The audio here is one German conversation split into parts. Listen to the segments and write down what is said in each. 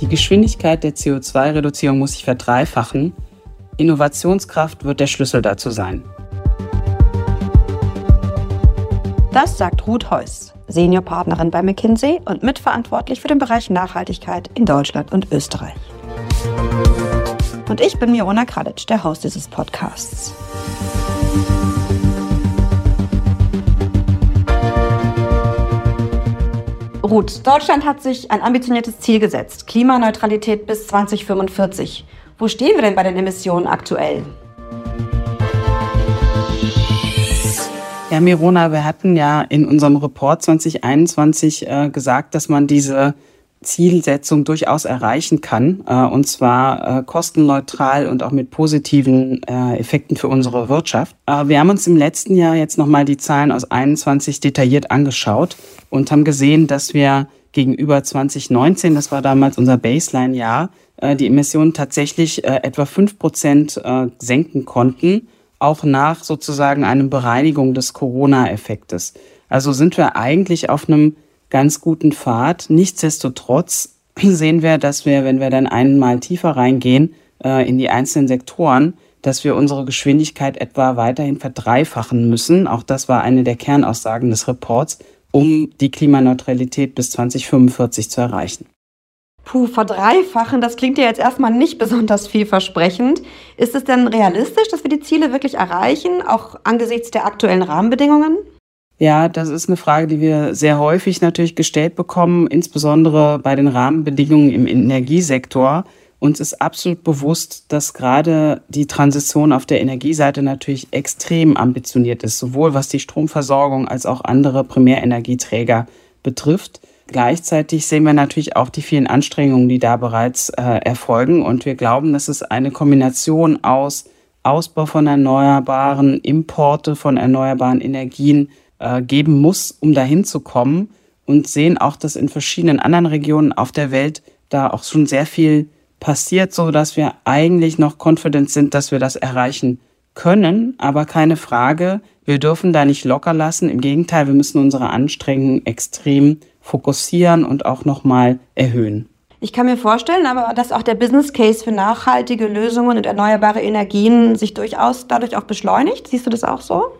Die Geschwindigkeit der CO2-Reduzierung muss sich verdreifachen. Innovationskraft wird der Schlüssel dazu sein. Das sagt Ruth Heuss, Seniorpartnerin bei McKinsey und mitverantwortlich für den Bereich Nachhaltigkeit in Deutschland und Österreich. Und ich bin Mirona Kradic, der Host dieses Podcasts. Ruth, Deutschland hat sich ein ambitioniertes Ziel gesetzt, Klimaneutralität bis 2045. Wo stehen wir denn bei den Emissionen aktuell? Ja, Mirona, wir hatten ja in unserem Report 2021 äh, gesagt, dass man diese Zielsetzung durchaus erreichen kann, äh, und zwar äh, kostenneutral und auch mit positiven äh, Effekten für unsere Wirtschaft. Äh, wir haben uns im letzten Jahr jetzt nochmal die Zahlen aus 21 detailliert angeschaut und haben gesehen, dass wir gegenüber 2019, das war damals unser Baseline-Jahr, äh, die Emissionen tatsächlich äh, etwa fünf Prozent senken konnten auch nach sozusagen einem Bereinigung des Corona-Effektes. Also sind wir eigentlich auf einem ganz guten Pfad. Nichtsdestotrotz sehen wir, dass wir, wenn wir dann einmal tiefer reingehen äh, in die einzelnen Sektoren, dass wir unsere Geschwindigkeit etwa weiterhin verdreifachen müssen. Auch das war eine der Kernaussagen des Reports, um die Klimaneutralität bis 2045 zu erreichen. Puh, verdreifachen, das klingt ja jetzt erstmal nicht besonders vielversprechend. Ist es denn realistisch, dass wir die Ziele wirklich erreichen, auch angesichts der aktuellen Rahmenbedingungen? Ja, das ist eine Frage, die wir sehr häufig natürlich gestellt bekommen, insbesondere bei den Rahmenbedingungen im Energiesektor. Uns ist absolut bewusst, dass gerade die Transition auf der Energieseite natürlich extrem ambitioniert ist, sowohl was die Stromversorgung als auch andere Primärenergieträger betrifft. Gleichzeitig sehen wir natürlich auch die vielen Anstrengungen, die da bereits äh, erfolgen. Und wir glauben, dass es eine Kombination aus Ausbau von Erneuerbaren, Importe von erneuerbaren Energien äh, geben muss, um dahin zu kommen. Und sehen auch, dass in verschiedenen anderen Regionen auf der Welt da auch schon sehr viel passiert, so dass wir eigentlich noch confident sind, dass wir das erreichen können. Aber keine Frage, wir dürfen da nicht locker lassen. Im Gegenteil, wir müssen unsere Anstrengungen extrem fokussieren und auch nochmal erhöhen. Ich kann mir vorstellen, aber dass auch der Business Case für nachhaltige Lösungen und erneuerbare Energien sich durchaus dadurch auch beschleunigt. Siehst du das auch so?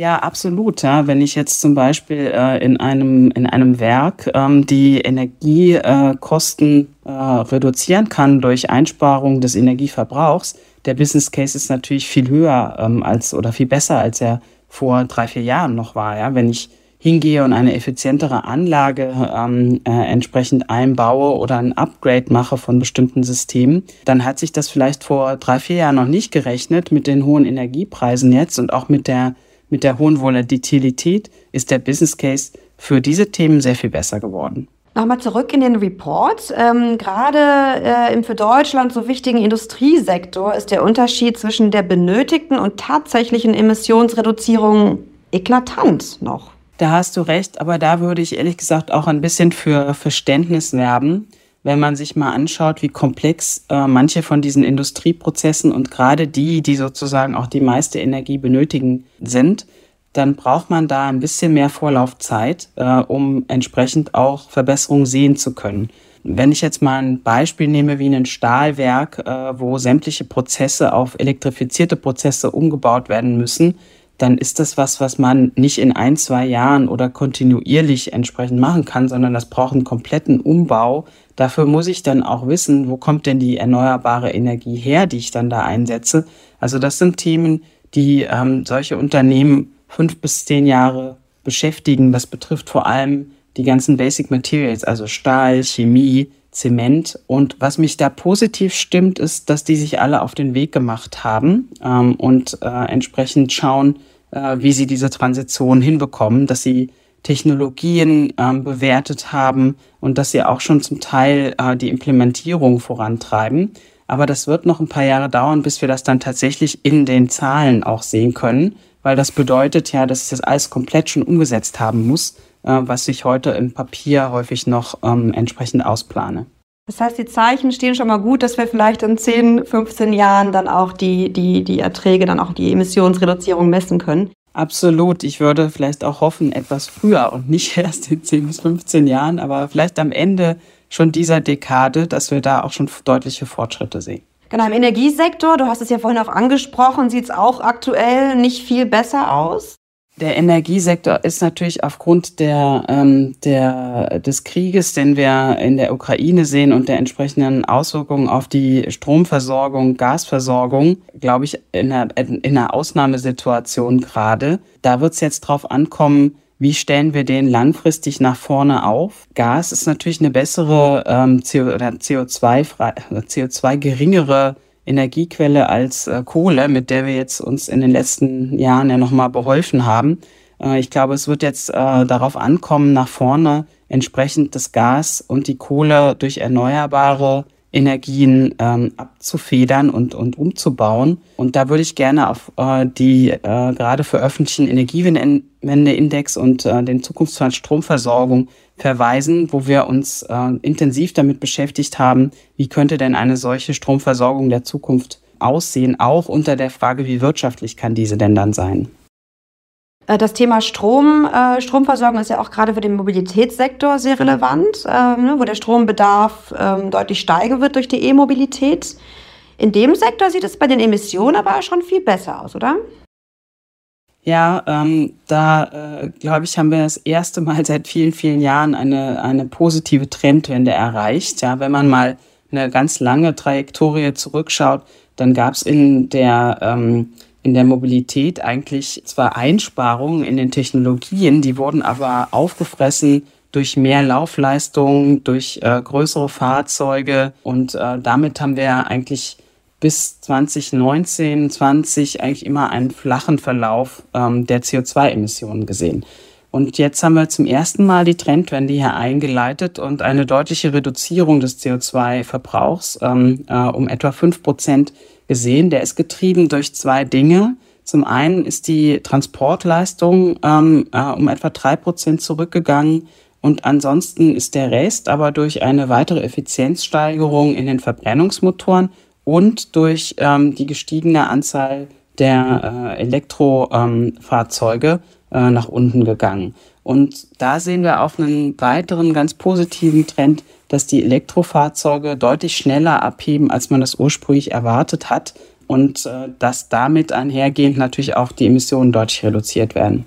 Ja, absolut. Ja. Wenn ich jetzt zum Beispiel äh, in, einem, in einem Werk ähm, die Energiekosten äh, äh, reduzieren kann durch Einsparung des Energieverbrauchs, der Business Case ist natürlich viel höher ähm, als oder viel besser, als er vor drei, vier Jahren noch war. Ja. Wenn ich hingehe und eine effizientere Anlage ähm, äh, entsprechend einbaue oder ein Upgrade mache von bestimmten Systemen, dann hat sich das vielleicht vor drei, vier Jahren noch nicht gerechnet mit den hohen Energiepreisen jetzt und auch mit der, mit der hohen Volatilität ist der Business Case für diese Themen sehr viel besser geworden. Nochmal zurück in den Report. Ähm, Gerade äh, im für Deutschland so wichtigen Industriesektor ist der Unterschied zwischen der benötigten und tatsächlichen Emissionsreduzierung eklatant noch. Da hast du recht, aber da würde ich ehrlich gesagt auch ein bisschen für Verständnis werben, wenn man sich mal anschaut, wie komplex äh, manche von diesen Industrieprozessen und gerade die, die sozusagen auch die meiste Energie benötigen, sind, dann braucht man da ein bisschen mehr Vorlaufzeit, äh, um entsprechend auch Verbesserungen sehen zu können. Wenn ich jetzt mal ein Beispiel nehme wie ein Stahlwerk, äh, wo sämtliche Prozesse auf elektrifizierte Prozesse umgebaut werden müssen, dann ist das was, was man nicht in ein, zwei Jahren oder kontinuierlich entsprechend machen kann, sondern das braucht einen kompletten Umbau. Dafür muss ich dann auch wissen, wo kommt denn die erneuerbare Energie her, die ich dann da einsetze. Also das sind Themen, die ähm, solche Unternehmen fünf bis zehn Jahre beschäftigen. Das betrifft vor allem die ganzen Basic Materials, also Stahl, Chemie, Zement. Und was mich da positiv stimmt, ist, dass die sich alle auf den Weg gemacht haben ähm, und äh, entsprechend schauen, äh, wie sie diese Transition hinbekommen, dass sie Technologien ähm, bewertet haben und dass sie auch schon zum Teil äh, die Implementierung vorantreiben. Aber das wird noch ein paar Jahre dauern, bis wir das dann tatsächlich in den Zahlen auch sehen können, weil das bedeutet ja, dass ich das alles komplett schon umgesetzt haben muss, äh, was ich heute im Papier häufig noch ähm, entsprechend ausplane. Das heißt, die Zeichen stehen schon mal gut, dass wir vielleicht in 10, 15 Jahren dann auch die, die, die Erträge, dann auch die Emissionsreduzierung messen können. Absolut. Ich würde vielleicht auch hoffen, etwas früher und nicht erst in 10 bis 15 Jahren, aber vielleicht am Ende schon dieser Dekade, dass wir da auch schon deutliche Fortschritte sehen. Genau, im Energiesektor, du hast es ja vorhin auch angesprochen, sieht es auch aktuell nicht viel besser aus. Der Energiesektor ist natürlich aufgrund der, ähm, der, des Krieges, den wir in der Ukraine sehen und der entsprechenden Auswirkungen auf die Stromversorgung, Gasversorgung, glaube ich, in einer, in einer Ausnahmesituation gerade. Da wird es jetzt drauf ankommen, wie stellen wir den langfristig nach vorne auf? Gas ist natürlich eine bessere ähm, CO, CO2, CO2 geringere Energiequelle als äh, Kohle, mit der wir jetzt uns in den letzten Jahren ja nochmal beholfen haben. Äh, ich glaube, es wird jetzt äh, darauf ankommen, nach vorne entsprechend das Gas und die Kohle durch erneuerbare Energien ähm, abzufedern und, und umzubauen. Und da würde ich gerne auf äh, die äh, gerade veröffentlichten Energiewendeindex und äh, den Zukunftsplan Stromversorgung verweisen, wo wir uns äh, intensiv damit beschäftigt haben, wie könnte denn eine solche Stromversorgung der Zukunft aussehen, auch unter der Frage, wie wirtschaftlich kann diese denn dann sein. Äh, das Thema Strom, äh, Stromversorgung ist ja auch gerade für den Mobilitätssektor sehr relevant, äh, ne, wo der Strombedarf äh, deutlich steigen wird durch die E-Mobilität. In dem Sektor sieht es bei den Emissionen aber schon viel besser aus, oder? Ja, ähm, da äh, glaube ich, haben wir das erste Mal seit vielen, vielen Jahren eine, eine positive Trendwende erreicht. Ja, wenn man mal eine ganz lange Trajektorie zurückschaut, dann gab es in der ähm, in der Mobilität eigentlich zwar Einsparungen in den Technologien, die wurden aber aufgefressen durch mehr Laufleistung, durch äh, größere Fahrzeuge und äh, damit haben wir eigentlich bis 2019, 20 eigentlich immer einen flachen Verlauf ähm, der CO2-Emissionen gesehen. Und jetzt haben wir zum ersten Mal die Trendwende hier eingeleitet und eine deutliche Reduzierung des CO2-Verbrauchs ähm, äh, um etwa fünf Prozent gesehen. Der ist getrieben durch zwei Dinge. Zum einen ist die Transportleistung ähm, äh, um etwa drei Prozent zurückgegangen und ansonsten ist der Rest aber durch eine weitere Effizienzsteigerung in den Verbrennungsmotoren und durch ähm, die gestiegene Anzahl der äh, Elektrofahrzeuge äh, nach unten gegangen. Und da sehen wir auch einen weiteren ganz positiven Trend, dass die Elektrofahrzeuge deutlich schneller abheben, als man das ursprünglich erwartet hat und äh, dass damit einhergehend natürlich auch die Emissionen deutlich reduziert werden.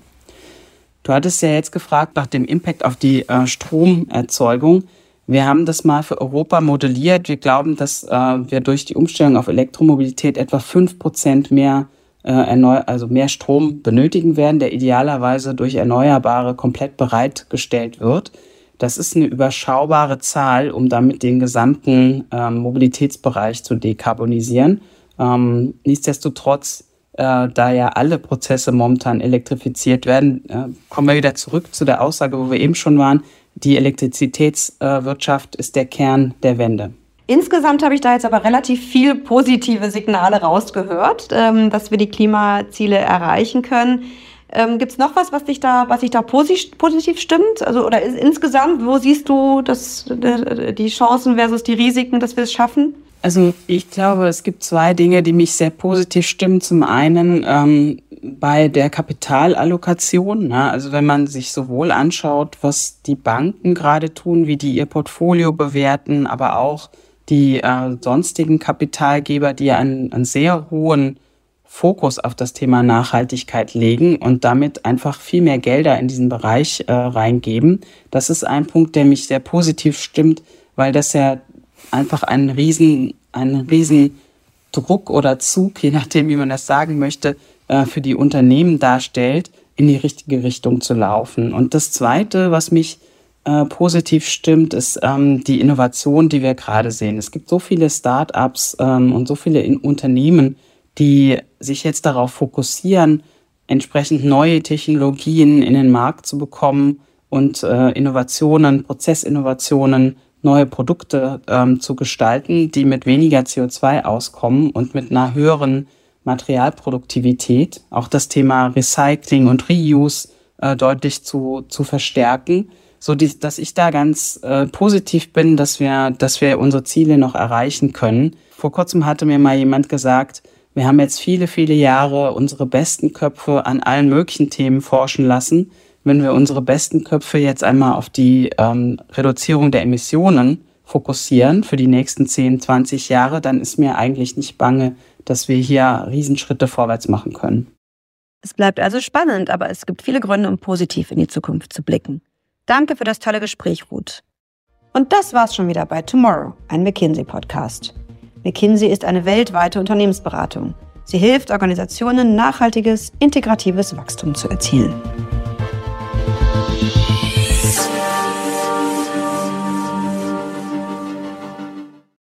Du hattest ja jetzt gefragt nach dem Impact auf die äh, Stromerzeugung. Wir haben das mal für Europa modelliert. Wir glauben, dass äh, wir durch die Umstellung auf Elektromobilität etwa fünf Prozent mehr also mehr Strom benötigen werden, der idealerweise durch Erneuerbare komplett bereitgestellt wird. Das ist eine überschaubare Zahl, um damit den gesamten ähm, Mobilitätsbereich zu dekarbonisieren. Ähm, nichtsdestotrotz, äh, da ja alle Prozesse momentan elektrifiziert werden, äh, kommen wir wieder zurück zu der Aussage, wo wir eben schon waren. Die Elektrizitätswirtschaft äh, ist der Kern der Wende. Insgesamt habe ich da jetzt aber relativ viel positive Signale rausgehört, ähm, dass wir die Klimaziele erreichen können. Ähm, Gibt es noch was, was dich da, was dich da positiv, positiv stimmt? Also oder ist, insgesamt, wo siehst du das, die Chancen versus die Risiken, dass wir es schaffen? Also ich glaube, es gibt zwei Dinge, die mich sehr positiv stimmen. Zum einen ähm, bei der Kapitalallokation. Ne? Also wenn man sich sowohl anschaut, was die Banken gerade tun, wie die ihr Portfolio bewerten, aber auch die äh, sonstigen Kapitalgeber, die einen, einen sehr hohen Fokus auf das Thema Nachhaltigkeit legen und damit einfach viel mehr Gelder in diesen Bereich äh, reingeben. Das ist ein Punkt, der mich sehr positiv stimmt, weil das ja einfach einen riesen, einen riesen Druck oder Zug, je nachdem, wie man das sagen möchte, äh, für die Unternehmen darstellt, in die richtige Richtung zu laufen. Und das Zweite, was mich äh, positiv stimmt, ist ähm, die Innovation, die wir gerade sehen. Es gibt so viele Start-ups ähm, und so viele in Unternehmen, die sich jetzt darauf fokussieren, entsprechend neue Technologien in den Markt zu bekommen und äh, Innovationen, Prozessinnovationen, neue Produkte ähm, zu gestalten, die mit weniger CO2 auskommen und mit einer höheren Materialproduktivität, auch das Thema Recycling und Reuse äh, deutlich zu, zu verstärken so die, dass ich da ganz äh, positiv bin, dass wir, dass wir unsere Ziele noch erreichen können. Vor kurzem hatte mir mal jemand gesagt, Wir haben jetzt viele, viele Jahre unsere besten Köpfe an allen möglichen Themen forschen lassen. Wenn wir unsere besten Köpfe jetzt einmal auf die ähm, Reduzierung der Emissionen fokussieren für die nächsten 10, 20 Jahre, dann ist mir eigentlich nicht bange, dass wir hier Riesenschritte vorwärts machen können. Es bleibt also spannend, aber es gibt viele Gründe, um positiv in die Zukunft zu blicken. Danke für das tolle Gespräch, Ruth. Und das war's schon wieder bei Tomorrow, ein McKinsey-Podcast. McKinsey ist eine weltweite Unternehmensberatung. Sie hilft Organisationen, nachhaltiges, integratives Wachstum zu erzielen.